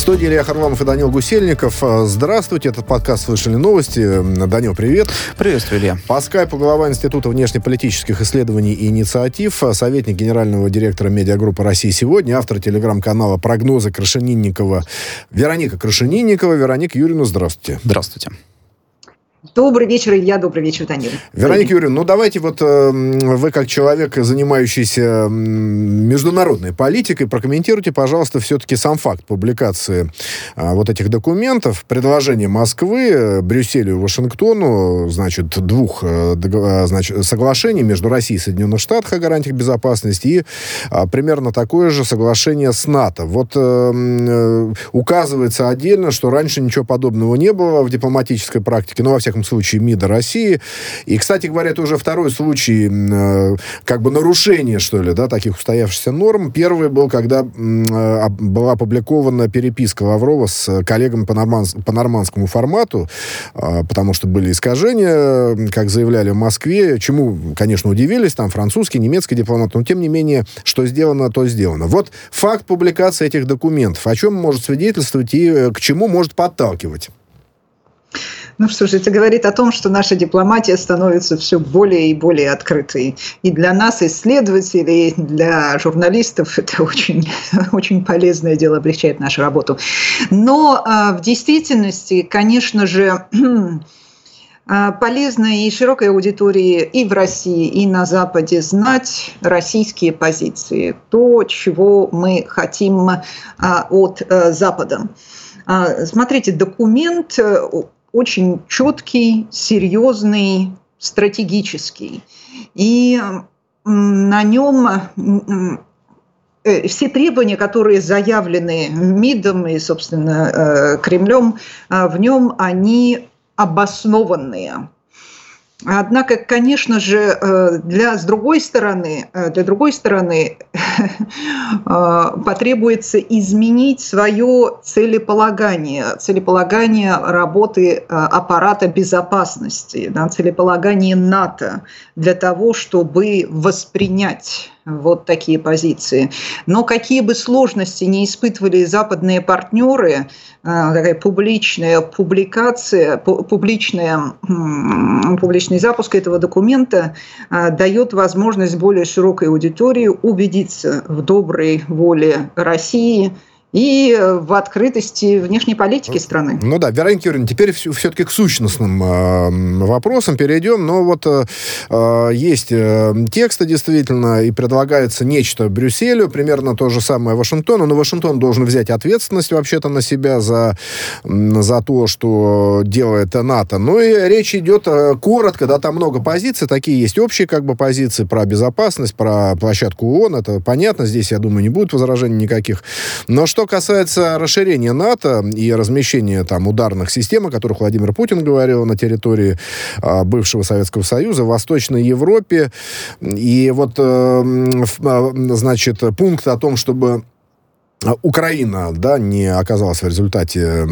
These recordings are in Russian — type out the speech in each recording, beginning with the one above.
студии Илья Харламов и Данил Гусельников. Здравствуйте, этот подкаст «Слышали новости». Данил, привет. Приветствую, Илья. По скайпу глава Института внешнеполитических исследований и инициатив, советник генерального директора медиагруппы «России сегодня», автор телеграм-канала «Прогнозы» Крашенинникова Вероника Крашенинникова. Вероника Юрьевна, здравствуйте. Здравствуйте. Добрый вечер, Илья. Добрый вечер, Данил. Вероника Юрьевна, ну давайте вот э, вы как человек, занимающийся международной политикой, прокомментируйте, пожалуйста, все-таки сам факт публикации э, вот этих документов, предложение Москвы, Брюсселю и Вашингтону, значит, двух э, э, значит, соглашений между Россией и Соединенных Штатах о гарантиях безопасности и э, примерно такое же соглашение с НАТО. Вот э, э, указывается отдельно, что раньше ничего подобного не было в дипломатической практике, но во всяком всяком случае, МИДа России. И, кстати говоря, это уже второй случай э, как бы нарушения, что ли, да, таких устоявшихся норм. Первый был, когда э, была опубликована переписка Лаврова с коллегами по, норманс по нормандскому формату, э, потому что были искажения, как заявляли в Москве, чему, конечно, удивились, там французский, немецкий дипломат, но тем не менее, что сделано, то сделано. Вот факт публикации этих документов, о чем может свидетельствовать и э, к чему может подталкивать? Ну что же, это говорит о том, что наша дипломатия становится все более и более открытой. И для нас, исследователей, для журналистов, это очень, очень полезное дело, облегчает нашу работу. Но а, в действительности, конечно же, а, полезно и широкой аудитории и в России, и на Западе знать российские позиции, то, чего мы хотим а, от а, Запада. Смотрите, документ очень четкий, серьезный, стратегический. И на нем э, все требования, которые заявлены МИДом и, собственно, э, Кремлем, э, в нем они обоснованные. Однако, конечно же, э, для, с другой стороны, э, для другой стороны э, потребуется изменить свое целеполагание, целеполагание работы аппарата безопасности, да, целеполагание НАТО для того, чтобы воспринять вот такие позиции. Но какие бы сложности не испытывали западные партнеры, э, такая публичная публикация, публичная, публичный запуск этого документа э, дает возможность более широкой аудитории убедиться в доброй воле России – и э, в открытости внешней политики страны. Ну да, Вероника Юрьевна, теперь все-таки к сущностным э, вопросам перейдем. Но вот э, э, есть э, тексты действительно, и предлагается нечто Брюсселю, примерно то же самое Вашингтону, но Вашингтон должен взять ответственность вообще-то на себя за, за то, что делает НАТО. Ну и речь идет э, коротко, да, там много позиций, такие есть общие как бы позиции про безопасность, про площадку ООН, это понятно, здесь, я думаю, не будет возражений никаких. Но что что касается расширения НАТО и размещения там ударных систем, о которых Владимир Путин говорил на территории а, бывшего Советского Союза, в Восточной Европе, и вот, э, значит, пункт о том, чтобы Украина, да, не оказалась в результате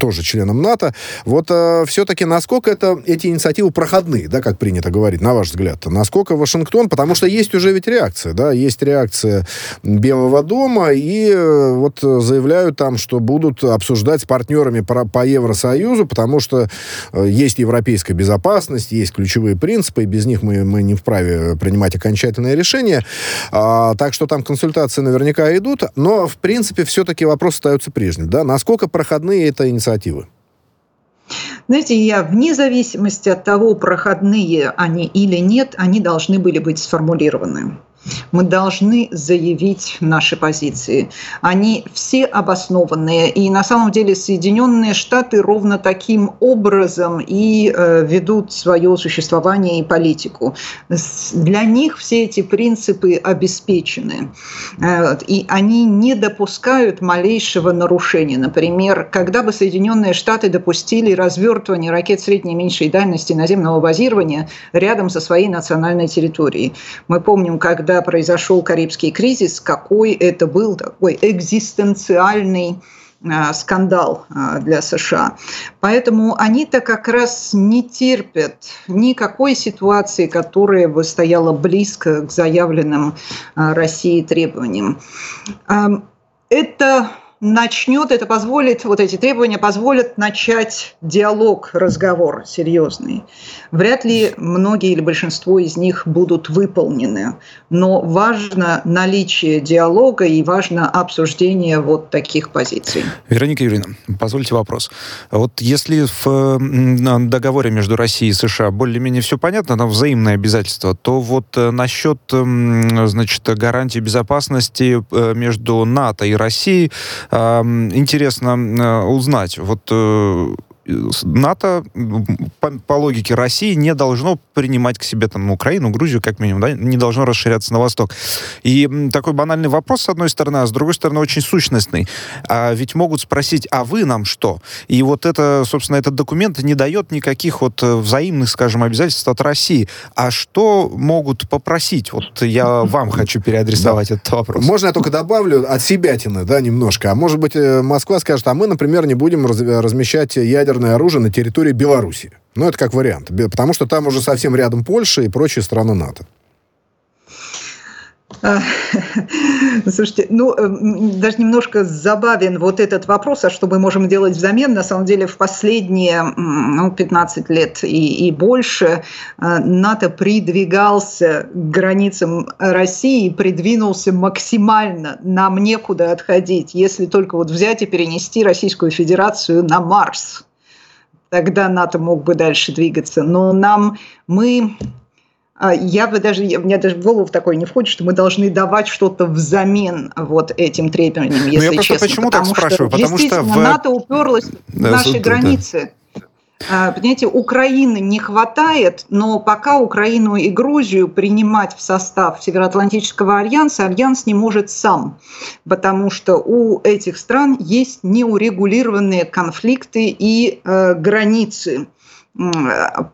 тоже членом НАТО. Вот э, все-таки насколько это, эти инициативы проходны, да, как принято говорить, на ваш взгляд? Насколько Вашингтон, потому что есть уже ведь реакция, да, есть реакция Белого дома, и э, вот заявляют там, что будут обсуждать с партнерами по, по Евросоюзу, потому что э, есть европейская безопасность, есть ключевые принципы, и без них мы, мы не вправе принимать окончательное решение. А, так что там консультации наверняка идут, но в принципе принципе, все-таки вопрос остается прежним. Да? Насколько проходные это инициативы? Знаете, я вне зависимости от того, проходные они или нет, они должны были быть сформулированы. Мы должны заявить наши позиции. Они все обоснованные. И на самом деле Соединенные Штаты ровно таким образом и э, ведут свое существование и политику. Для них все эти принципы обеспечены. Э, и они не допускают малейшего нарушения. Например, когда бы Соединенные Штаты допустили развертывание ракет средней и меньшей дальности наземного базирования рядом со своей национальной территорией. Мы помним, когда когда произошел Карибский кризис, какой это был такой экзистенциальный а, скандал а, для США. Поэтому они-то как раз не терпят никакой ситуации, которая бы стояла близко к заявленным а, России требованиям. Это начнет, это позволит, вот эти требования позволят начать диалог, разговор серьезный. Вряд ли многие или большинство из них будут выполнены, но важно наличие диалога и важно обсуждение вот таких позиций. Вероника Юрьевна, позвольте вопрос. Вот если в договоре между Россией и США более-менее все понятно, там взаимные обязательства, то вот э, насчет, значит, гарантии безопасности э, между НАТО и Россией интересно э, узнать. Вот НАТО, по, по логике России, не должно принимать к себе там Украину, Грузию, как минимум, да, не должно расширяться на восток. И такой банальный вопрос, с одной стороны, а с другой стороны, очень сущностный. А ведь могут спросить, а вы нам что? И вот это, собственно, этот документ не дает никаких вот э, взаимных, скажем, обязательств от России. А что могут попросить? Вот я вам хочу переадресовать да. этот вопрос. Можно я только добавлю от себятины, да, немножко. А может быть, э, Москва скажет, а мы, например, не будем размещать ядерные ядерное оружие на территории Беларуси. Ну, это как вариант. Потому что там уже совсем рядом Польша и прочие страны НАТО. А, слушайте, ну, эм, даже немножко забавен вот этот вопрос, а что мы можем делать взамен? На самом деле, в последние ну, 15 лет и, и больше э, НАТО придвигался к границам России, придвинулся максимально. Нам некуда отходить, если только вот взять и перенести Российскую Федерацию на Марс тогда НАТО мог бы дальше двигаться. Но нам мы а, я бы даже, у меня даже в голову такое не входит, что мы должны давать что-то взамен вот этим требованиям, если я честно. Почему так спрашиваю? Что, Потому что в... НАТО уперлось в наши границы. Да. А, понимаете, Украины не хватает, но пока Украину и Грузию принимать в состав Североатлантического альянса, альянс не может сам, потому что у этих стран есть неурегулированные конфликты и э, границы.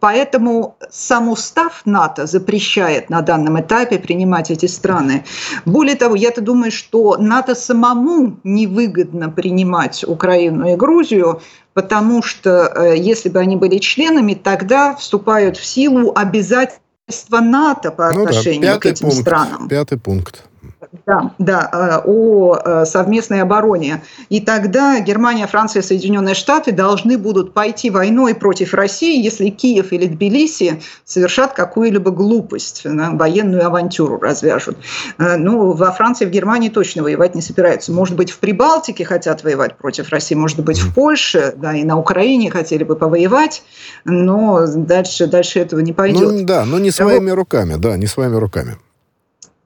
Поэтому сам устав НАТО запрещает на данном этапе принимать эти страны. Более того, я-то думаю, что НАТО самому невыгодно принимать Украину и Грузию, потому что э, если бы они были членами, тогда вступают в силу обязательства НАТО по отношению ну да, к этим пункт, странам. Пятый пункт. Да, да, э, о э, совместной обороне. И тогда Германия, Франция, Соединенные Штаты должны будут пойти войной против России, если Киев или Тбилиси совершат какую-либо глупость, военную авантюру развяжут. Э, ну, во Франции, в Германии точно воевать не собираются. Может быть, в Прибалтике хотят воевать против России, может быть, в Польше, да, и на Украине хотели бы повоевать, но дальше, дальше этого не пойдет. Ну, да, но не своими руками, да, не своими руками.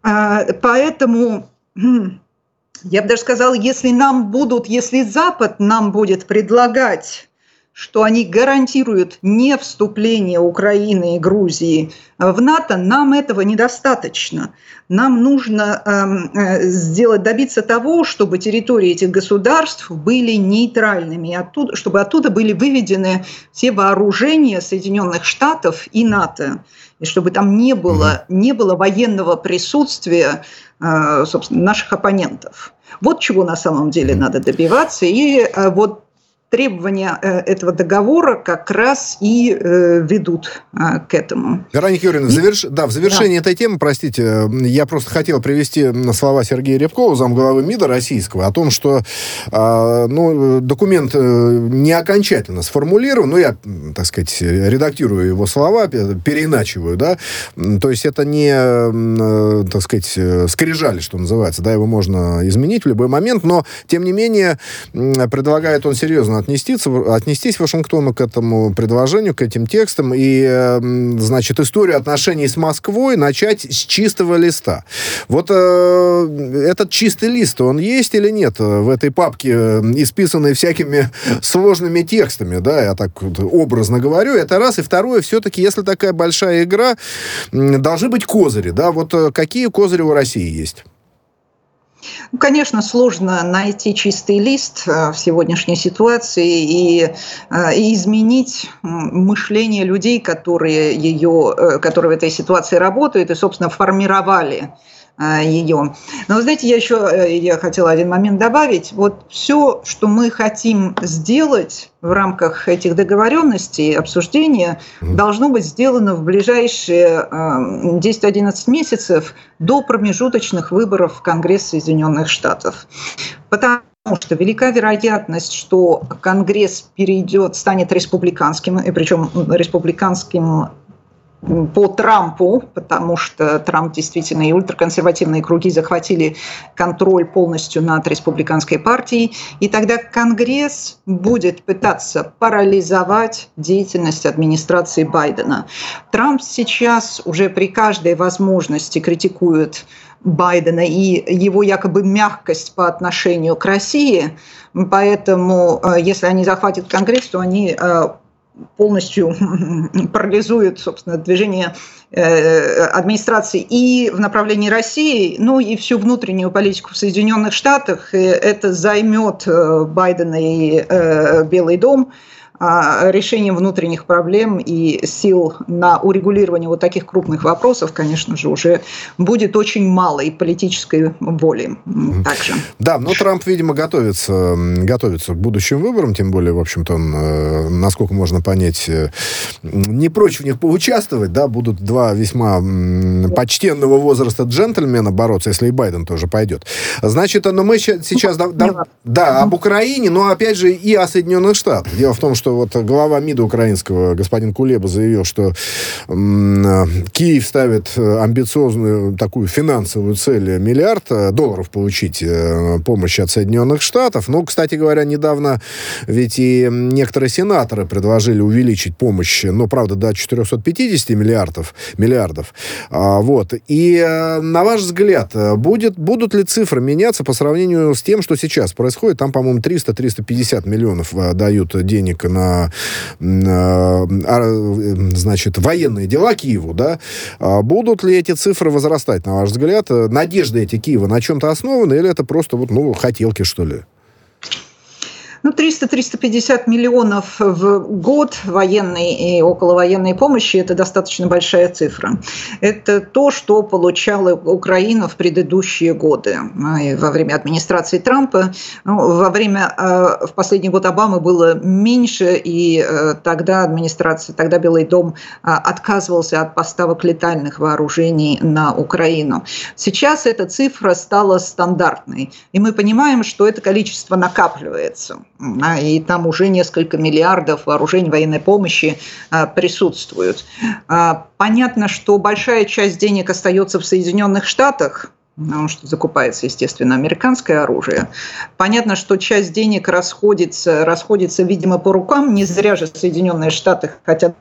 А, поэтому я бы даже сказала, если нам будут, если Запад нам будет предлагать что они гарантируют не вступление Украины и Грузии в НАТО, нам этого недостаточно. Нам нужно эм, э, сделать, добиться того, чтобы территории этих государств были нейтральными, оттуда, чтобы оттуда были выведены все вооружения Соединенных Штатов и НАТО, и чтобы там не было, не было военного присутствия э, собственно, наших оппонентов. Вот чего на самом деле надо добиваться. И э, вот требования э, этого договора как раз и э, ведут э, к этому. Вероника Юрьевна, в, заверш... да, в завершении да. этой темы, простите, я просто хотел привести слова Сергея Рябкова, замглавы МИДа российского, о том, что а, ну, документ не окончательно сформулирован, но я, так сказать, редактирую его слова, переиначиваю, да, то есть это не, так сказать, скрижаль, что называется, да, его можно изменить в любой момент, но, тем не менее, предлагает он серьезно отнестись, отнестись Вашингтону к этому предложению, к этим текстам и, значит, историю отношений с Москвой начать с чистого листа. Вот э, этот чистый лист, он есть или нет в этой папке, э, исписанной всякими сложными текстами, да, я так вот образно говорю, это раз. И второе, все-таки, если такая большая игра, должны быть козыри, да, вот э, какие козыри у России есть? Ну, конечно, сложно найти чистый лист э, в сегодняшней ситуации и, э, и изменить мышление людей, которые, ее, э, которые в этой ситуации работают и, собственно, формировали ее. Но вы знаете, я еще э, я хотела один момент добавить. Вот все, что мы хотим сделать в рамках этих договоренностей, обсуждения, должно быть сделано в ближайшие 10-11 а, месяцев до промежуточных выборов в Конгресс Соединенных Штатов. Потому что велика вероятность, что Конгресс перейдет, станет республиканским, и причем республиканским по Трампу, потому что Трамп действительно и ультраконсервативные круги захватили контроль полностью над республиканской партией, и тогда Конгресс будет пытаться парализовать деятельность администрации Байдена. Трамп сейчас уже при каждой возможности критикует Байдена и его якобы мягкость по отношению к России. Поэтому, э, если они захватят Конгресс, то они э, полностью парализует, собственно, движение э, администрации и в направлении России, ну и всю внутреннюю политику в Соединенных Штатах. И это займет Байдена и Белый дом решением внутренних проблем и сил на урегулирование вот таких крупных вопросов, конечно же, уже будет очень мало и политической воли также. Да, но Трамп, видимо, готовится, готовится к будущим выборам, тем более, в общем-то, он, э, насколько можно понять, э, не прочь в них поучаствовать, да, будут два весьма почтенного возраста джентльмена бороться, если и Байден тоже пойдет. Значит, но мы сейчас, да, да, об Украине, но, опять же, и о Соединенных Штатах. Дело в том, что вот глава МИДа украинского, господин Кулеба, заявил, что Киев ставит э, амбициозную такую финансовую цель миллиард э, долларов получить э, помощи от Соединенных Штатов. Ну, кстати говоря, недавно ведь и некоторые сенаторы предложили увеличить помощь, но, правда, до 450 миллиардов. миллиардов. А, вот. И, на ваш взгляд, будет, будут ли цифры меняться по сравнению с тем, что сейчас происходит? Там, по-моему, 300-350 миллионов дают денег на, значит, военные дела Киеву, да, а будут ли эти цифры возрастать, на ваш взгляд? Надежды эти Киева на чем-то основаны или это просто вот, ну, хотелки, что ли? Ну, 300-350 миллионов в год военной и околовоенной помощи – это достаточно большая цифра. Это то, что получала Украина в предыдущие годы. Во время администрации Трампа, ну, во время, э, в последний год Обамы было меньше, и э, тогда администрация, тогда Белый дом э, отказывался от поставок летальных вооружений на Украину. Сейчас эта цифра стала стандартной, и мы понимаем, что это количество накапливается и там уже несколько миллиардов вооружений военной помощи а, присутствуют. А, понятно, что большая часть денег остается в Соединенных Штатах, потому что закупается, естественно, американское оружие. Понятно, что часть денег расходится, расходится, видимо, по рукам. Не зря же Соединенные Штаты хотят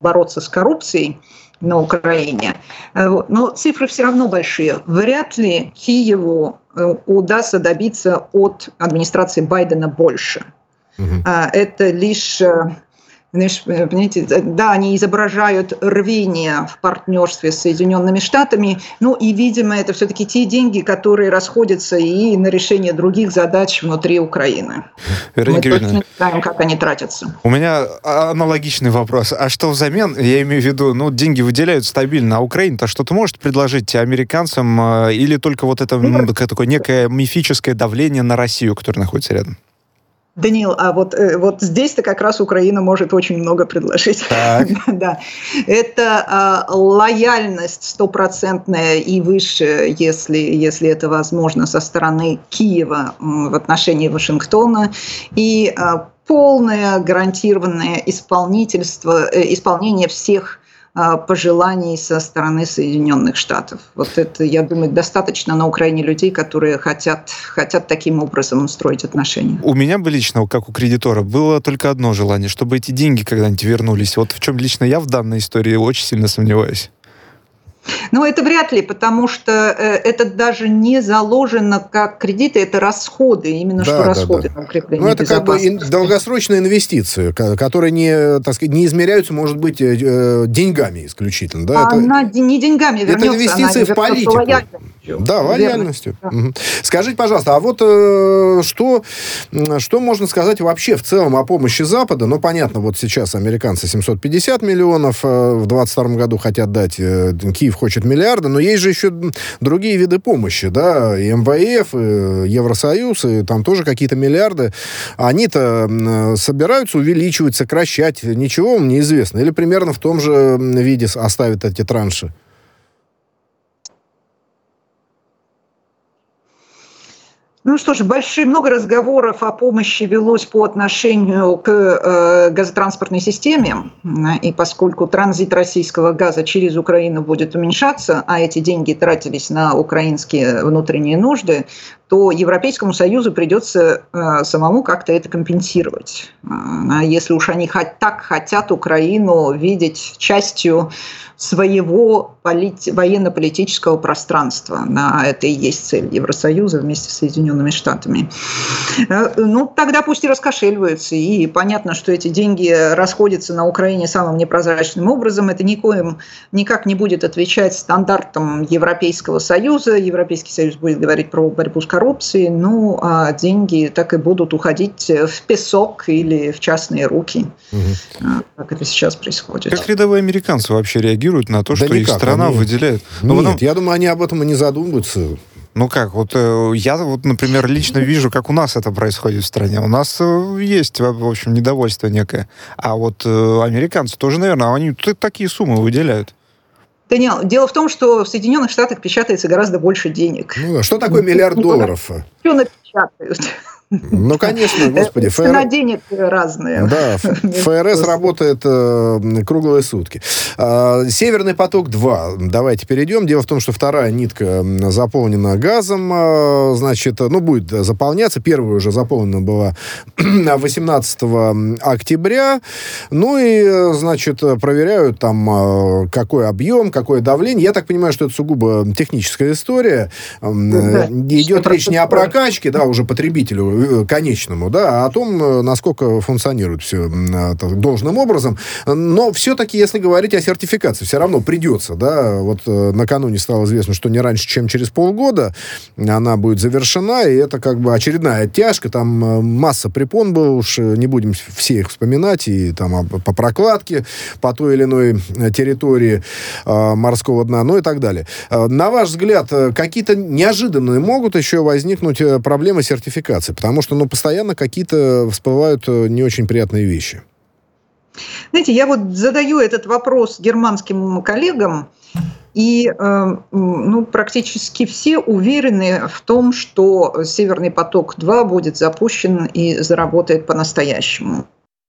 бороться с коррупцией на Украине. Но цифры все равно большие. Вряд ли Киеву Э, удастся добиться от администрации Байдена больше. Угу. Это лишь э, знаешь, понимаете, да, они изображают рвение в партнерстве с Соединенными Штатами, ну и, видимо, это все-таки те деньги, которые расходятся и на решение других задач внутри Украины. Вероника Мы точно не знаем, как они тратятся. У меня аналогичный вопрос. А что взамен, я имею в виду, ну, деньги выделяют стабильно, а Украина-то что-то может предложить американцам э, или только вот это ну, такое некое мифическое давление на Россию, которая находится рядом? Даниил, а вот, э, вот здесь-то как раз Украина может очень много предложить. да. Это а, лояльность стопроцентная и выше, если, если это возможно, со стороны Киева в отношении Вашингтона. И а, полное гарантированное исполнительство, э, исполнение всех пожеланий со стороны Соединенных Штатов. Вот это, я думаю, достаточно на Украине людей, которые хотят, хотят таким образом строить отношения. У меня бы лично, как у кредитора, было только одно желание, чтобы эти деньги когда-нибудь вернулись. Вот в чем лично я в данной истории очень сильно сомневаюсь. Ну, это вряд ли, потому что э, это даже не заложено как кредиты, это расходы, именно да, что да, расходы да. на укрепление Ну, это как бы долгосрочные инвестиции, которые не, так сказать, не измеряются, может быть, э, э деньгами исключительно. Да? Это, она не деньгами вернется, Это инвестиции в политику. Лояльностью. Да, лояльностью. Да. Угу. Скажите, пожалуйста, а вот э, что, что можно сказать вообще в целом о помощи Запада? Ну, понятно, вот сейчас американцы 750 миллионов э, в 2022 году хотят дать э, Киев Киев хочет миллиарда, но есть же еще другие виды помощи, да, и МВФ, и Евросоюз, и там тоже какие-то миллиарды. Они-то собираются увеличивать, сокращать, ничего вам неизвестно. Или примерно в том же виде оставят эти транши? Ну что ж, большие, много разговоров о помощи велось по отношению к э, газотранспортной системе. И поскольку транзит российского газа через Украину будет уменьшаться, а эти деньги тратились на украинские внутренние нужды, то Европейскому Союзу придется э, самому как-то это компенсировать. А если уж они хоть так хотят Украину видеть частью своего полит... военно-политического пространства. На это и есть цель Евросоюза вместе с Соединенными Штатами. Э, ну, тогда пусть и раскошеливаются. И понятно, что эти деньги расходятся на Украине самым непрозрачным образом. Это никоим никак не будет отвечать стандартам Европейского Союза. Европейский Союз будет говорить про борьбу с коррупцией. Ну, а деньги так и будут уходить в песок или в частные руки, угу. как это сейчас происходит. Как рядовые американцы вообще реагируют реагируют на то, да что никак, их страна они... выделяет. Но Нет, потом... я думаю, они об этом и не задумываются. Ну как, вот э, я вот, например, лично вижу, как у нас это происходит в стране. У нас э, есть, в общем, недовольство некое. А вот э, американцы тоже, наверное, они такие суммы выделяют. Даниэл, дело в том, что в Соединенных Штатах печатается гораздо больше денег. Ну, а что такое миллиард долларов? Все напечатают. Ну, конечно, господи. Цена денег разные. Да, ФРС работает э, круглые сутки. Э, Северный поток-2. Давайте перейдем. Дело в том, что вторая нитка заполнена газом. Э, значит, ну, будет заполняться. Первая уже заполнена была 18 октября. Ну и, значит, проверяют там, э, какой объем, какое давление. Я так понимаю, что это сугубо техническая история. Да, Идет речь не о прокачке, да, уже потребителю Э, конечному, да, а о том, э, насколько функционирует все должным образом. Но все-таки, если говорить о сертификации, все равно придется, да, вот э, накануне стало известно, что не раньше, чем через полгода она будет завершена, и это как бы очередная оттяжка, там масса препон было, уж не будем все их вспоминать, и там по прокладке по той или иной территории морского дна, ну и так далее. На ваш взгляд, какие-то неожиданные могут еще возникнуть проблемы сертификации? Потому что, ну, постоянно какие-то всплывают э, не очень приятные вещи. Знаете, я вот задаю этот вопрос германским коллегам, и э, ну, практически все уверены в том, что «Северный поток-2» будет запущен и заработает по-настоящему.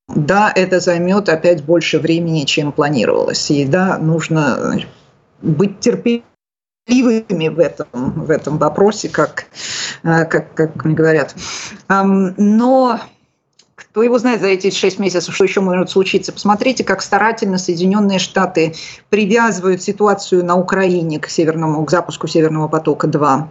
Да, это займет опять больше времени, чем планировалось. И да, нужно быть терпеливым ливыми в этом, в этом вопросе, как, как, как мне говорят. Но кто его знает за эти шесть месяцев, что еще может случиться. Посмотрите, как старательно Соединенные Штаты привязывают ситуацию на Украине к, северному, к запуску Северного потока-2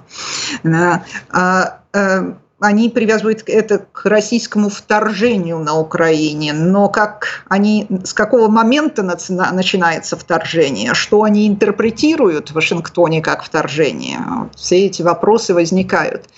они привязывают это к российскому вторжению на Украине, но как они, с какого момента начинается вторжение, что они интерпретируют в Вашингтоне как вторжение, все эти вопросы возникают.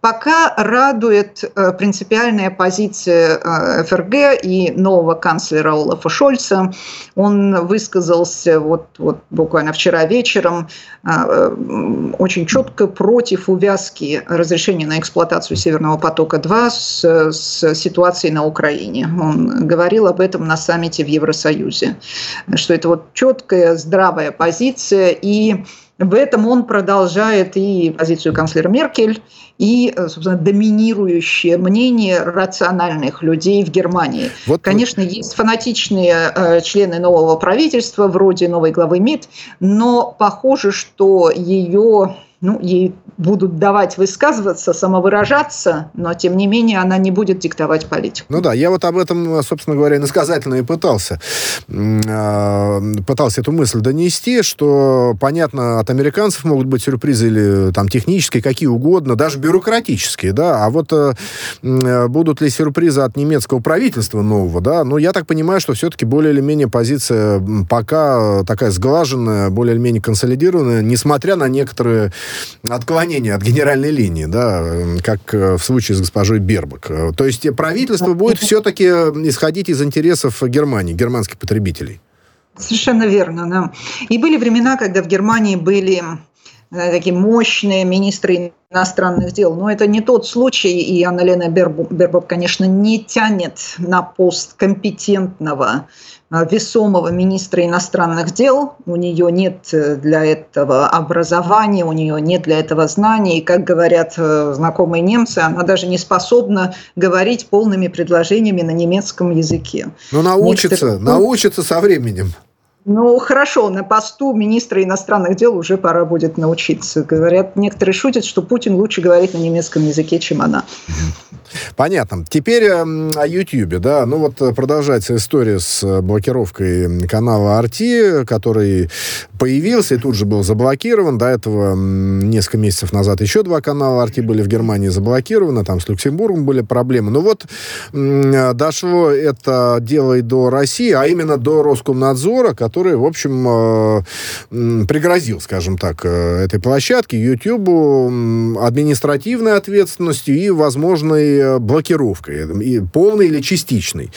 Пока радует э, принципиальная позиция э, ФРГ и нового канцлера Олафа Шольца. Он высказался вот, вот буквально вчера вечером э, очень четко против увязки разрешения на эксплуатацию Северного потока-2 с, с ситуацией на Украине. Он говорил об этом на саммите в Евросоюзе, что это вот четкая, здравая позиция, и в этом он продолжает и позицию канцлера Меркель, и, собственно, доминирующее мнение рациональных людей в Германии. Вот... Конечно, есть фанатичные э, члены нового правительства, вроде новой главы МИД, но похоже, что ее ну, ей будут давать высказываться, самовыражаться, но, тем не менее, она не будет диктовать политику. Ну да, я вот об этом, собственно говоря, иносказательно и пытался. А, пытался эту мысль донести, что, понятно, от американцев могут быть сюрпризы или там технические, какие угодно, даже бюрократические, да, а вот э, будут ли сюрпризы от немецкого правительства нового, да, ну, я так понимаю, что все-таки более или менее позиция пока такая сглаженная, более или менее консолидированная, несмотря на некоторые отклонение от генеральной линии, да, как э, в случае с госпожой Бербак. То есть правительство будет все-таки исходить из интересов Германии, германских потребителей. Совершенно верно, да. И были времена, когда в Германии были такие мощные министры иностранных дел. Но это не тот случай, и Анна-Лена Бербок, конечно, не тянет на пост компетентного весомого министра иностранных дел, у нее нет э, для этого образования, у нее нет для этого знаний, и, как говорят э, знакомые немцы, она даже не способна говорить полными предложениями на немецком языке. Но научится, Некоторые... научится со временем. Ну, хорошо, на посту министра иностранных дел уже пора будет научиться. Говорят, некоторые шутят, что Путин лучше говорит на немецком языке, чем она. Понятно. Теперь э, о YouTube, да. Ну вот э, продолжается история с э, блокировкой канала RT, который появился и тут же был заблокирован. До этого несколько месяцев назад еще два канала RT были в Германии заблокированы, там с Люксембургом были проблемы. Ну вот дошло это дело и до России, а именно до Роскомнадзора, который, в общем, э, пригрозил, скажем так, э, этой площадке, YouTube, административной ответственностью и возможной э, блокировкой, и полной или частичной.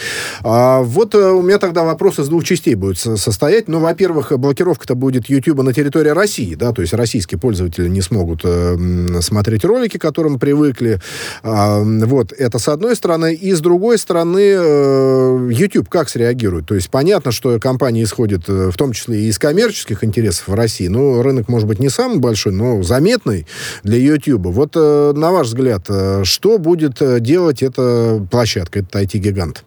А вот у меня тогда вопрос из двух частей будет состоять. Ну, во-первых, блокировка-то будет YouTube на территории России, да, то есть российские пользователи не смогут смотреть ролики, к которым привыкли. А, вот, это с одной стороны. И с другой стороны, YouTube как среагирует? То есть понятно, что компания исходит исходит э, в том числе и из коммерческих интересов в России. Ну, рынок, может быть, не самый большой, но заметный для YouTube. Вот, э, на ваш взгляд, э, что будет делать эта площадка, этот IT-гигант?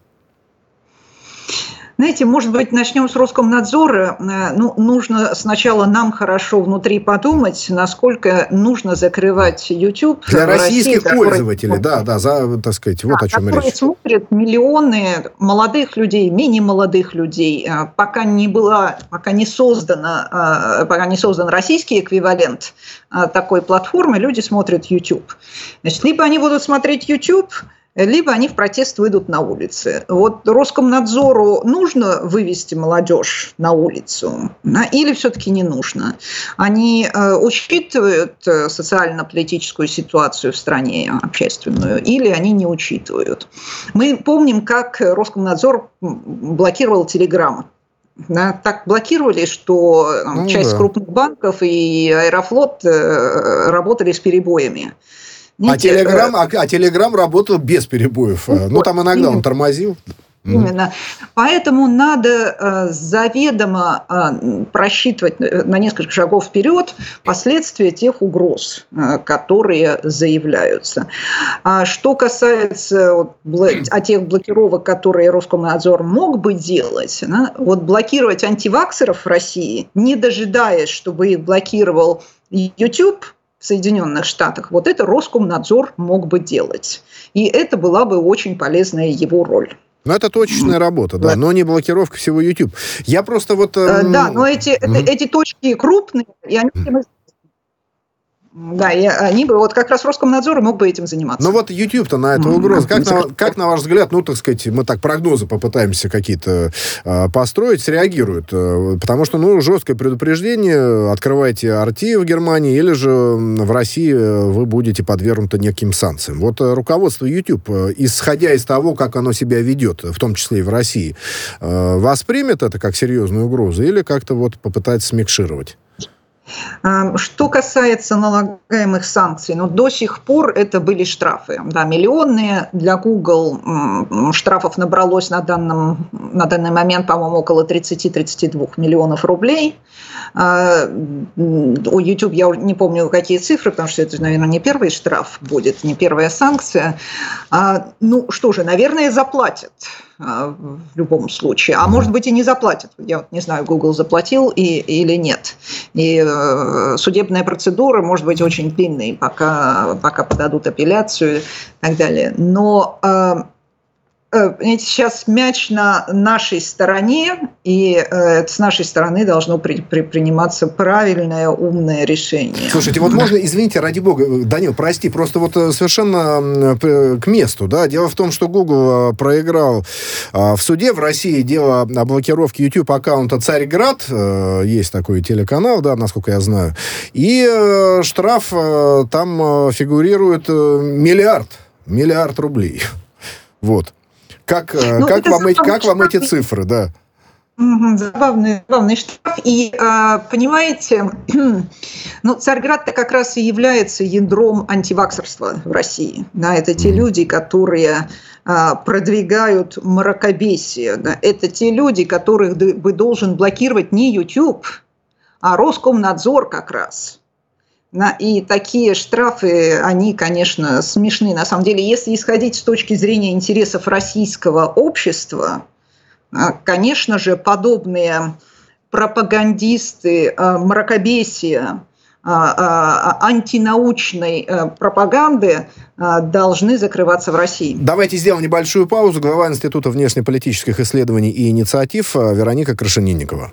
Знаете, может быть, начнем с Роскомнадзора. Э, ну, нужно сначала нам хорошо внутри подумать, насколько нужно закрывать YouTube. Для российских России, пользователей, который, да, да, за, так сказать, вот да, о чем речь. смотрят миллионы молодых людей, менее молодых людей. Э, пока не была, пока не создана, э, пока не создан российский эквивалент такой платформы, люди смотрят YouTube. Значит, либо они будут смотреть YouTube, либо они в протест выйдут на улицы. Вот Роскомнадзору нужно вывести молодежь на улицу или все-таки не нужно? Они э, учитывают э, социально-политическую ситуацию в стране, общественную, или они не учитывают? Мы помним, как Роскомнадзор блокировал телеграммы да, так блокировали, что ну, часть да. крупных банков и Аэрофлот э, работали с перебоями. А Телеграм, а, а Телеграм работал без перебоев. Ну, ну там иногда он тормозил. Именно. Поэтому надо э, заведомо э, просчитывать э, на несколько шагов вперед последствия тех угроз, э, которые заявляются. А что касается вот, бл- а тех блокировок, которые Роскомнадзор мог бы делать, да, вот блокировать антиваксеров в России, не дожидаясь, чтобы их блокировал YouTube, в Соединенных Штатах, вот это Роскомнадзор мог бы делать. И это была бы очень полезная его роль. Ну, это точечная работа, да, но не блокировка всего YouTube. Я просто вот... Э, да, но эти, mm-hmm. эти точки крупные, и они да, и они бы, вот как раз Роскомнадзор мог бы этим заниматься. Но вот YouTube-то на это угроза. Как, на, как на ваш взгляд, ну, так сказать, мы так прогнозы попытаемся какие-то э, построить, среагируют? Э, потому что, ну, жесткое предупреждение, открывайте RT в Германии, или же в России вы будете подвергнуты неким санкциям. Вот э, руководство YouTube, э, исходя из того, как оно себя ведет, в том числе и в России, э, воспримет это как серьезную угрозу или как-то вот попытается смикшировать? Что касается налагаемых санкций, ну, до сих пор это были штрафы. Да, миллионные. Для Google штрафов набралось на, данном, на данный момент, по-моему, около 30-32 миллионов рублей. У YouTube я не помню, какие цифры, потому что это, наверное, не первый штраф будет, не первая санкция. А, ну что же, наверное, заплатят. А, в любом случае. А может быть и не заплатят. Я вот не знаю, Google заплатил и, или нет. И э, судебная процедура может быть очень длинной, пока, пока подадут апелляцию и так далее. Но э, понимаете, сейчас мяч на нашей стороне, и э, с нашей стороны должно при, при, приниматься правильное, умное решение. Слушайте, вот можно, извините, ради бога, Данил, прости, просто вот э, совершенно к месту, да, дело в том, что Google проиграл в суде в России дело о блокировке YouTube аккаунта «Царьград», есть такой телеканал, да, насколько я знаю, и штраф там фигурирует миллиард, миллиард рублей. Вот. Как, э, ну, как, вам, эти, как вам эти цифры, да? Забавный, забавный штраф. И, а, понимаете, ну, Царьград-то как раз и является ядром антиваксерства в России. Да, это те люди, которые а, продвигают мракобесие. Да, это те люди, которых бы должен блокировать не YouTube, а Роскомнадзор как раз. И такие штрафы, они, конечно, смешны. На самом деле, если исходить с точки зрения интересов российского общества, а, конечно же, подобные пропагандисты а, мракобесия, а, антинаучной пропаганды должны закрываться в России. Давайте сделаем небольшую паузу. Глава Института внешнеполитических исследований и инициатив Вероника Крашенинникова.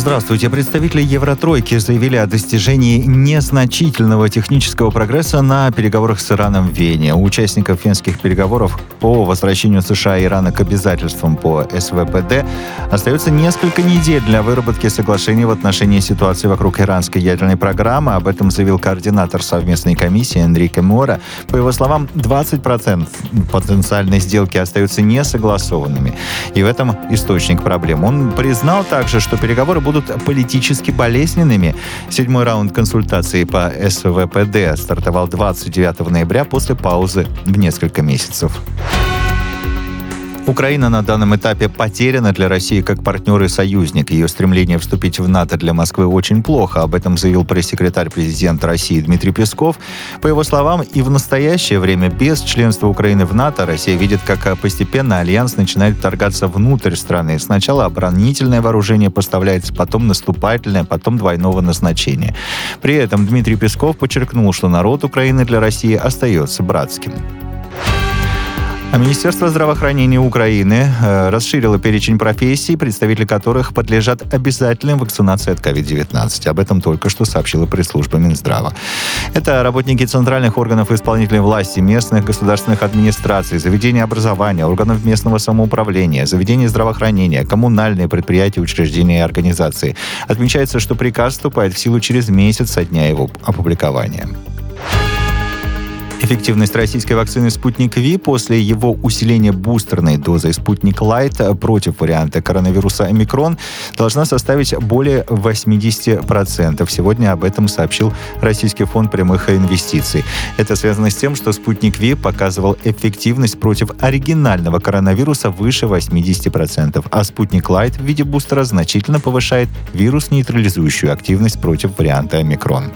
Здравствуйте. Представители Евротройки заявили о достижении незначительного технического прогресса на переговорах с Ираном в Вене. У участников венских переговоров по возвращению США и Ирана к обязательствам по СВПД остается несколько недель для выработки соглашений в отношении ситуации вокруг иранской ядерной программы. Об этом заявил координатор совместной комиссии Энрике Мора. По его словам, 20% потенциальной сделки остаются несогласованными. И в этом источник проблем. Он признал также, что переговоры будут политически болезненными. Седьмой раунд консультаций по СВПД стартовал 29 ноября после паузы в несколько месяцев. Украина на данном этапе потеряна для России как партнер и союзник. Ее стремление вступить в НАТО для Москвы очень плохо. Об этом заявил пресс-секретарь президента России Дмитрий Песков. По его словам, и в настоящее время без членства Украины в НАТО Россия видит, как постепенно Альянс начинает вторгаться внутрь страны. Сначала оборонительное вооружение поставляется, потом наступательное, потом двойного назначения. При этом Дмитрий Песков подчеркнул, что народ Украины для России остается братским. А Министерство здравоохранения Украины э, расширило перечень профессий, представители которых подлежат обязательной вакцинации от COVID-19. Об этом только что сообщила пресс-служба Минздрава. Это работники центральных органов исполнительной власти, местных государственных администраций, заведения образования, органов местного самоуправления, заведения здравоохранения, коммунальные предприятия, учреждения и организации. Отмечается, что приказ вступает в силу через месяц со дня его опубликования. Эффективность российской вакцины «Спутник Ви» после его усиления бустерной дозой «Спутник Лайт» против варианта коронавируса «Омикрон» должна составить более 80%. Сегодня об этом сообщил Российский фонд прямых инвестиций. Это связано с тем, что «Спутник Ви» показывал эффективность против оригинального коронавируса выше 80%, а «Спутник Лайт» в виде бустера значительно повышает вирус-нейтрализующую активность против варианта «Омикрон».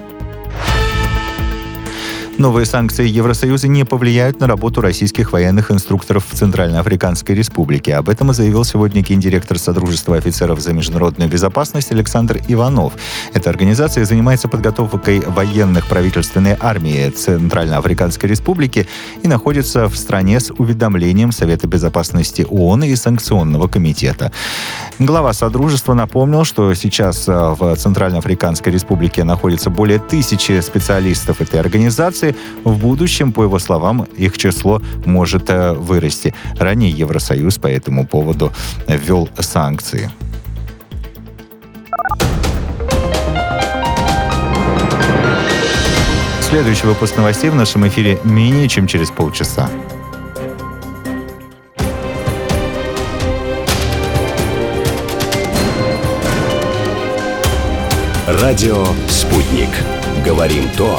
Новые санкции Евросоюза не повлияют на работу российских военных инструкторов в Центральноафриканской Республике. Об этом заявил сегодня гендиректор Содружества офицеров за международную безопасность Александр Иванов. Эта организация занимается подготовкой военных правительственной армии Центральноафриканской Республики и находится в стране с уведомлением Совета безопасности ООН и санкционного комитета. Глава Содружества напомнил, что сейчас э, в Центральноафриканской Республике находится более тысячи специалистов этой организации, санкции, в будущем, по его словам, их число может э, вырасти. Ранее Евросоюз по этому поводу ввел санкции. Следующий выпуск новостей в нашем эфире менее чем через полчаса. Радио «Спутник». Говорим то,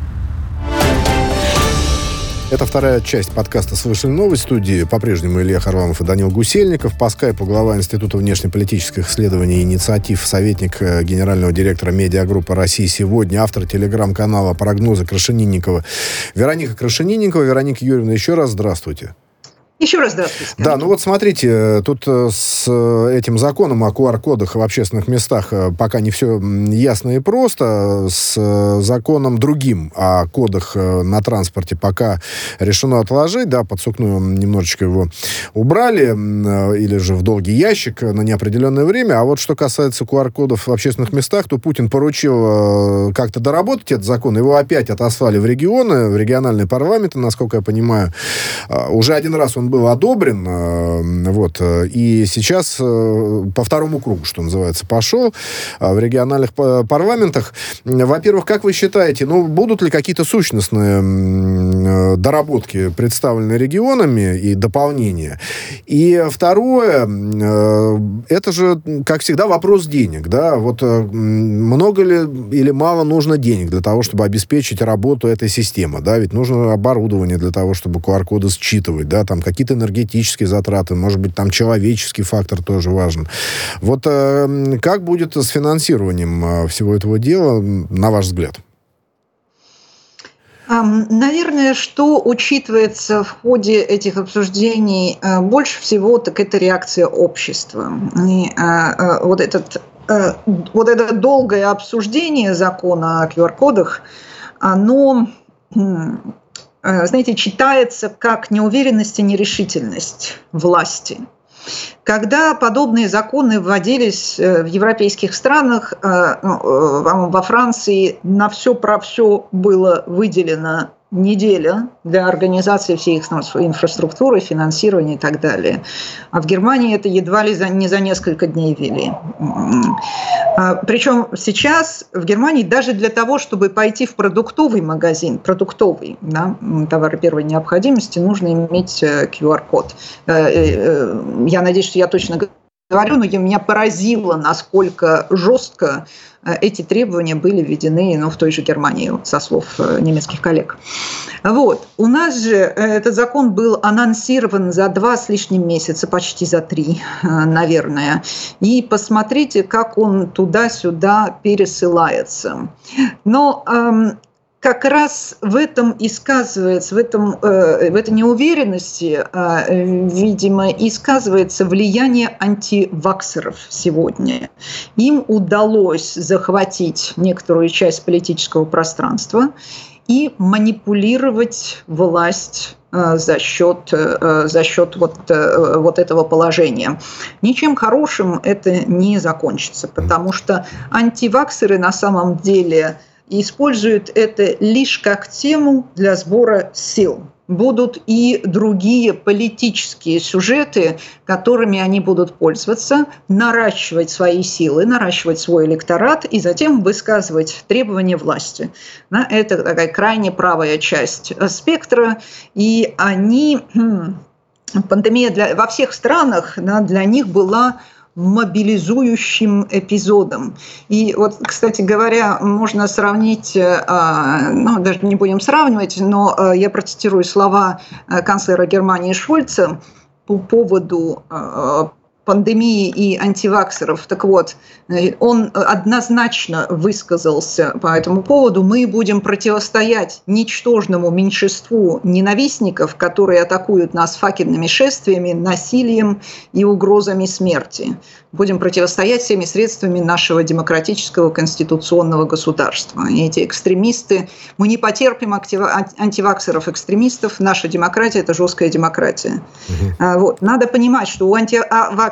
Это вторая часть подкаста «Слышали новость» студии. По-прежнему Илья Харламов и Данил Гусельников. По скайпу глава Института внешнеполитических исследований и инициатив, советник э, генерального директора медиагруппы России сегодня, автор телеграм-канала «Прогнозы» Крашенинникова. Вероника Крашенинникова. Вероника Юрьевна, еще раз здравствуйте. Еще раз здравствуйте. Да, ну вот смотрите, тут э, с э, этим законом о QR-кодах в общественных местах э, пока не все ясно и просто. С законом другим о кодах на транспорте пока решено отложить, да, под сукно немножечко его убрали, или же в долгий ящик на неопределенное время. А вот что касается QR-кодов в общественных местах, то Путин поручил как-то доработать этот закон. Его опять отослали в регионы, в региональные парламенты, насколько я понимаю. Уже один раз он был одобрен, э, вот, э, и сейчас э, по второму кругу, что называется, пошел в региональных парламентах. Во-первых, как вы считаете, ну, будут ли какие-то сущностные доработки представлены регионами и дополнения? И второе, это же, как всегда, вопрос денег, да, вот много ли или мало нужно денег для того, чтобы обеспечить работу этой системы, да, ведь нужно оборудование для того, чтобы QR-коды считывать, да, там какие какие-то энергетические затраты, может быть, там человеческий фактор тоже важен. Вот э, как будет с финансированием э, всего этого дела, на ваш взгляд? Наверное, что учитывается в ходе этих обсуждений э, больше всего, так это реакция общества. И э, вот, этот, вот это долгое обсуждение закона о QR-кодах, оно знаете, читается как неуверенность и нерешительность власти. Когда подобные законы вводились э, в европейских странах, э, ну, во Франции на все про все было выделено неделя для организации всей их инфраструктуры, финансирования и так далее. А в Германии это едва ли за, не за несколько дней вели. А, причем сейчас в Германии даже для того, чтобы пойти в продуктовый магазин, продуктовый, да, товары первой необходимости, нужно иметь QR-код. Э, э, э, я надеюсь, что я точно говорю, но меня поразило, насколько жестко Э, эти требования были введены ну, в той же Германии, со слов э, немецких коллег. Вот. У нас же э, этот закон был анонсирован за два с лишним месяца, почти за три, наверное. И посмотрите, как он туда-сюда пересылается. Но эм, как раз в этом и сказывается, в, этом, э, в этой неуверенности, э, видимо, и сказывается влияние антиваксеров сегодня. Им удалось захватить некоторую часть политического пространства и манипулировать власть э, за счет, за счет вот, вот этого положения. Ничем хорошим это не закончится, потому что антиваксеры на самом деле – и используют это лишь как тему для сбора сил. Будут и другие политические сюжеты, которыми они будут пользоваться, наращивать свои силы, наращивать свой электорат и затем высказывать требования власти. Это такая крайне правая часть спектра, и они пандемия для, во всех странах да, для них была мобилизующим эпизодом. И вот, кстати говоря, можно сравнить, э, а, ну, даже не будем сравнивать, но э, я процитирую слова э, канцлера Германии Шольца по поводу пандемии и антиваксеров. Так вот, э, он однозначно высказался по этому поводу. Мы будем противостоять ничтожному меньшинству ненавистников, которые атакуют нас факельными шествиями, насилием и угрозами смерти. Будем противостоять всеми средствами нашего демократического конституционного государства. И эти экстремисты, мы не потерпим антиваксеров-экстремистов. Наша демократия – это жесткая демократия. Угу. Вот. Надо понимать, что у антиваксеров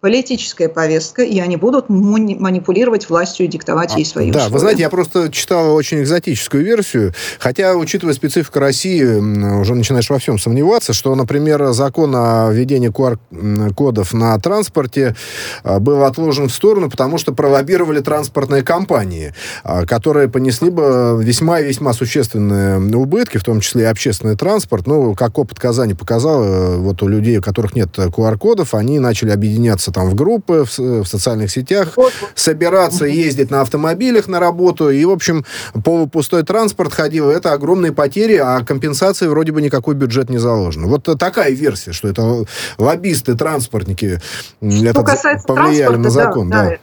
политическая повестка, и они будут манипулировать властью и диктовать ей свои Да, условия. вы знаете, я просто читал очень экзотическую версию, хотя, учитывая специфику России, уже начинаешь во всем сомневаться, что, например, закон о введении QR-кодов на транспорте а, был отложен в сторону, потому что пролоббировали транспортные компании, а, которые понесли бы весьма и весьма существенные убытки, в том числе и общественный транспорт. Ну, как опыт Казани показал, э, вот у людей, у которых нет QR-кодов, они начали объединяться там в группы, в, в социальных сетях, собираться ездить на автомобилях на работу, и, в общем, полупустой транспорт ходил, это огромные потери, а компенсации вроде бы никакой бюджет не заложен. Вот такая версия, что это лоббисты, транспортники что это повлияли на закон. Да, да.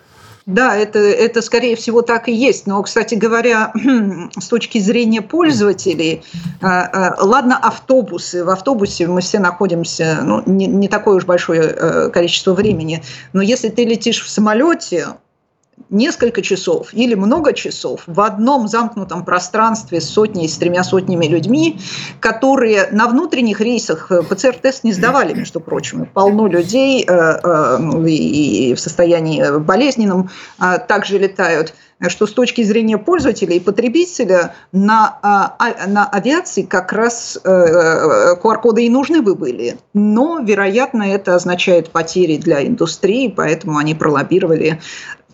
Да, это, это скорее всего так и есть. Но, кстати говоря, с точки зрения пользователей, а, а, ладно, автобусы. В автобусе мы все находимся ну, не, не такое уж большое э, количество времени. Но если ты летишь в самолете, несколько часов или много часов в одном замкнутом пространстве с сотней, с тремя сотнями людьми, которые на внутренних рейсах э, ПЦР-тест не сдавали, между прочим. Полно людей э, э, и в состоянии болезненном также летают что с точки зрения пользователя и потребителя на, а, на авиации как раз QR-коды и нужны бы были. Но, вероятно, это означает потери для индустрии, поэтому они пролоббировали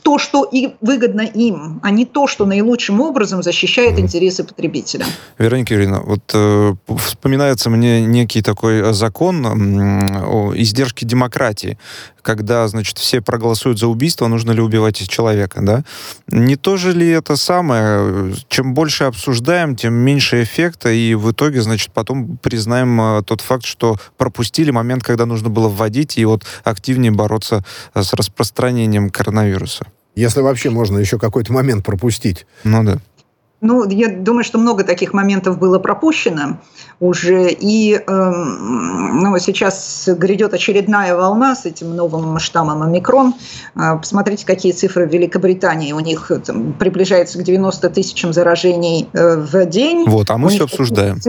то, что и выгодно им, а не то, что наилучшим образом защищает интересы потребителя. Вероника Юрьевна, вот э, вспоминается мне некий такой э, закон э, о издержке демократии, когда, значит, все проголосуют за убийство, нужно ли убивать человека, да? Не то же ли это самое? Чем больше обсуждаем, тем меньше эффекта, и в итоге, значит, потом признаем э, тот факт, что пропустили момент, когда нужно было вводить и вот активнее бороться э, с распространением коронавируса. Если вообще можно еще какой-то момент пропустить. Ну да. Ну, я думаю, что много таких моментов было пропущено уже. И э, ну, сейчас грядет очередная волна с этим новым штаммом омикрон. Э, посмотрите, какие цифры в Великобритании. У них там, приближается к 90 тысячам заражений э, в день. Вот, а мы все обсуждаем.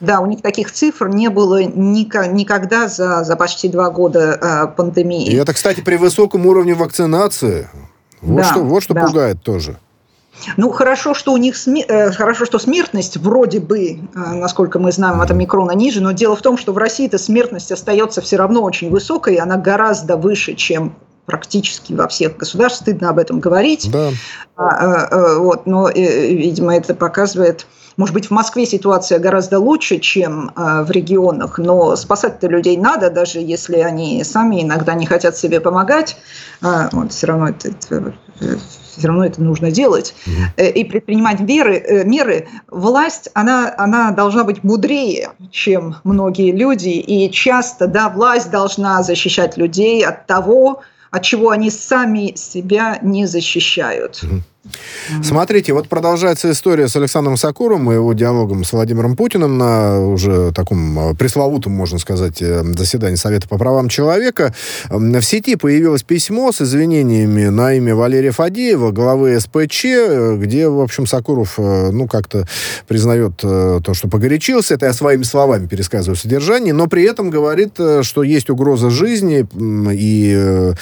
Да, у них таких цифр не было никогда за, за почти два года э, пандемии. И это, кстати, при высоком уровне вакцинации. Вот да, что, вот что да. пугает тоже. Ну, хорошо, что у них сми... Э, хорошо, что смертность вроде бы, э, насколько мы знаем, от омикрона ниже, но дело в том, что в России эта смертность остается все равно очень высокой, и она гораздо выше, чем практически во всех государствах. Стыдно об этом говорить. Да. А, а, вот, но, видимо, это показывает может быть, в Москве ситуация гораздо лучше, чем в регионах, но спасать-то людей надо, даже если они сами иногда не хотят себе помогать. А, вот, все равно это, это все равно это нужно делать, mm-hmm. и предпринимать меры, э, меры, власть, она, она должна быть мудрее, чем многие люди, и часто, да, власть должна защищать людей от того, от чего они сами себя не защищают. Mm-hmm. Смотрите, вот продолжается история с Александром Сакуровым и его диалогом с Владимиром Путиным на уже таком э, пресловутом, можно сказать, э, заседании Совета по правам человека. В сети появилось письмо с извинениями на имя Валерия Фадеева, главы СПЧ, где, в общем, Сакуров, э, ну, как-то признает то, что погорячился. Это я своими словами пересказываю содержание, но при этом говорит, что есть угроза жизни, и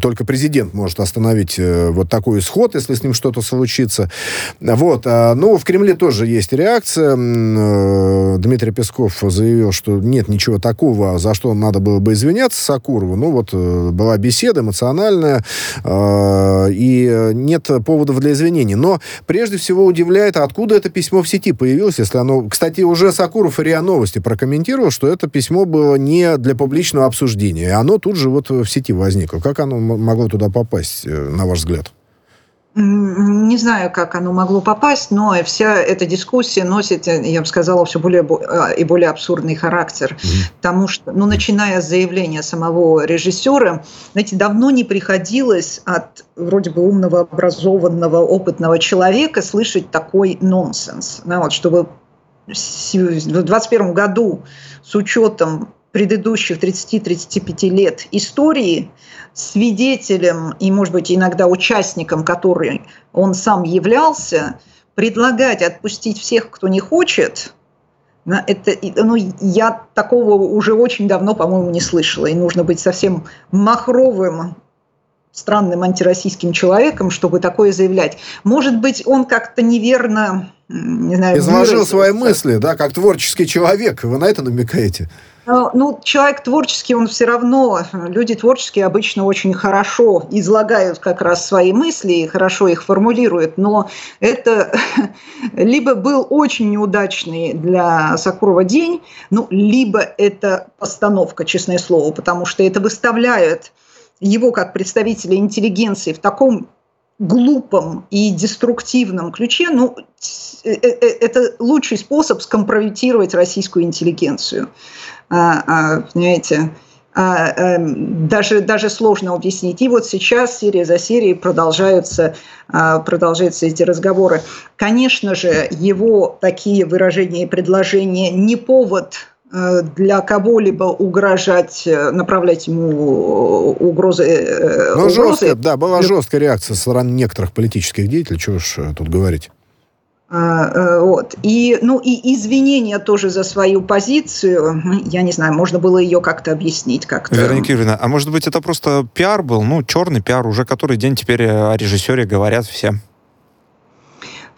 только президент может остановить вот такой исход, если с ним что-то случится. Вот. А, ну, в Кремле тоже есть реакция. Э, Дмитрий Песков заявил, что нет ничего такого, за что надо было бы извиняться Сакурову. Ну, вот э, была беседа эмоциональная, э, и нет поводов для извинений. Но прежде всего удивляет, откуда это письмо в сети появилось, если оно... Кстати, уже Сакуров и РИА Новости прокомментировал, что это письмо было не для публичного обсуждения. Оно тут же вот в сети возникло. Как оно могло туда попасть, на ваш взгляд? Не знаю, как оно могло попасть, но вся эта дискуссия носит, я бы сказала, все более а, и более абсурдный характер. Потому что, ну, начиная с заявления самого режиссера, знаете, давно не приходилось от вроде бы умного, образованного, опытного человека слышать такой нонсенс. Да, вот, чтобы в 2021 году с учетом предыдущих 30-35 лет истории свидетелем и, может быть, иногда участником, который он сам являлся, предлагать отпустить всех, кто не хочет, это, ну, я такого уже очень давно, по-моему, не слышала. И нужно быть совсем махровым, странным антироссийским человеком, чтобы такое заявлять. Может быть, он как-то неверно не знаю, изложил свои мысли, да, как творческий человек. Вы на это намекаете? Ну, человек творческий, он все равно, люди творческие обычно очень хорошо излагают как раз свои мысли и хорошо их формулируют, но это либо был очень неудачный для Сакурова день, ну, либо это постановка, честное слово, потому что это выставляет его как представителя интеллигенции в таком глупом и деструктивном ключе, ну, э, э, э, это лучший способ скомпрометировать российскую интеллигенцию. А, а, понимаете, а, эм, даже, даже сложно объяснить. И вот сейчас серия за серией продолжаются, продолжаются эти разговоры. Конечно же, его такие выражения и предложения не повод э, для кого-либо угрожать, э, направлять ему угрозы. Ну, жесткая, да, была жесткая реакция со стороны некоторых политических деятелей, чего уж тут говорить. А, э, вот. И, ну, и извинения тоже за свою позицию, я не знаю, можно было ее как-то объяснить. Как-то. Вероника Юрьевна, а может быть это просто пиар был, ну, черный пиар, уже который день теперь о режиссере говорят все?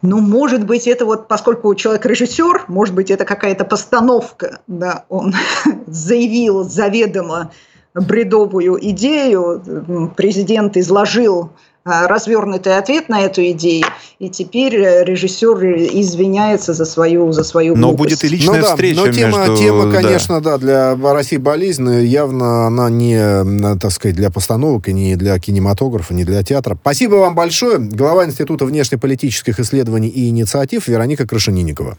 Ну, может быть, это вот, поскольку человек режиссер, может быть, это какая-то постановка, да, он заявил заведомо бредовую идею, президент изложил Э, развернутый ответ на эту идею, и теперь э, режиссер извиняется за свою, за свою Но будет и личная ну, да, встреча но тема, между... тема, конечно, да. да, для России болезнь, явно она не, э, так сказать, для постановок, и не для кинематографа, не для театра. Спасибо вам большое. Глава Института внешнеполитических исследований и инициатив Вероника Крашенинникова.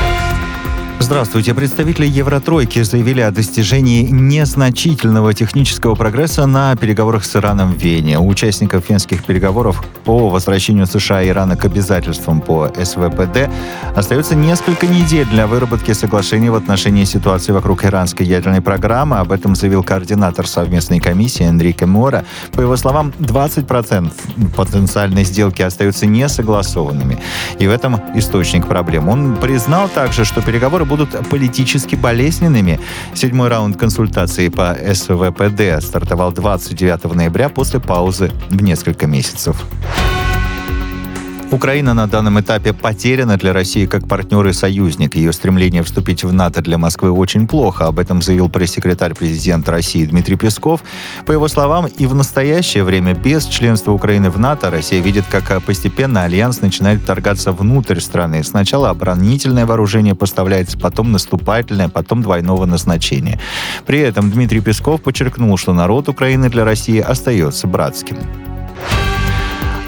Здравствуйте. Представители Евротройки заявили о достижении незначительного технического прогресса на переговорах с Ираном в Вене. У участников финских переговоров по возвращению США и Ирана к обязательствам по СВПД остается несколько недель для выработки соглашений в отношении ситуации вокруг иранской ядерной программы. Об этом заявил координатор совместной комиссии Энрике Мора. По его словам, 20% потенциальной сделки остаются несогласованными. И в этом источник проблем. Он признал также, что переговоры будут политически болезненными. Седьмой раунд консультации по СВПД стартовал 29 ноября после паузы в несколько месяцев. Украина на данном этапе потеряна для России как партнер и союзник. Ее стремление вступить в НАТО для Москвы очень плохо. Об этом заявил пресс-секретарь президента России Дмитрий Песков. По его словам, и в настоящее время без членства Украины в НАТО Россия видит, как постепенно Альянс начинает торгаться внутрь страны. Сначала оборонительное вооружение поставляется, потом наступательное, потом двойного назначения. При этом Дмитрий Песков подчеркнул, что народ Украины для России остается братским.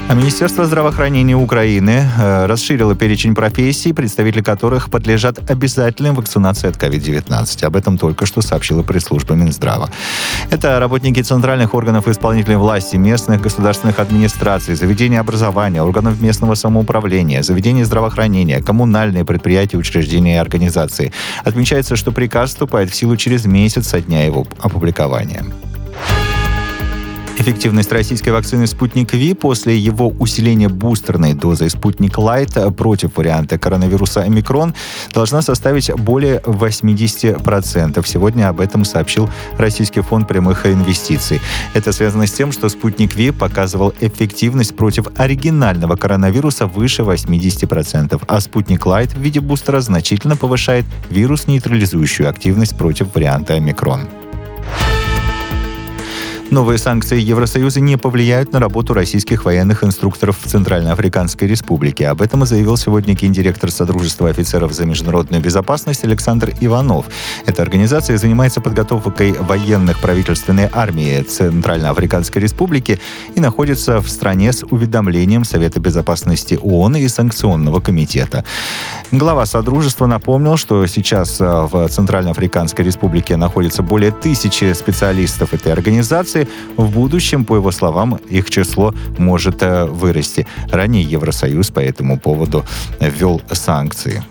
А Министерство здравоохранения Украины э, расширило перечень профессий, представители которых подлежат обязательной вакцинации от COVID-19. Об этом только что сообщила пресс-служба Минздрава. Это работники центральных органов исполнительной власти, местных государственных администраций, заведения образования, органов местного самоуправления, заведения здравоохранения, коммунальные предприятия, учреждения и организации. Отмечается, что приказ вступает в силу через месяц со дня его опубликования. Эффективность российской вакцины «Спутник Ви» после его усиления бустерной дозой «Спутник Лайт» против варианта коронавируса «Омикрон» должна составить более 80%. Сегодня об этом сообщил Российский фонд прямых инвестиций. Это связано с тем, что «Спутник Ви» показывал эффективность против оригинального коронавируса выше 80%, а «Спутник Лайт» в виде бустера значительно повышает вирус-нейтрализующую активность против варианта «Омикрон». Новые санкции Евросоюза не повлияют на работу российских военных инструкторов в Центральноафриканской Республике. Об этом заявил сегодня гендиректор Содружества офицеров за международную безопасность Александр Иванов. Эта организация занимается подготовкой военных правительственной армии Центральноафриканской Республики и находится в стране с уведомлением Совета безопасности ООН и санкционного комитета. Глава Содружества напомнил, что сейчас э, в Центральноафриканской Республике находится более тысячи специалистов этой организации, в будущем, по его словам, их число может э, вырасти. Ранее Евросоюз по этому поводу ввел санкции.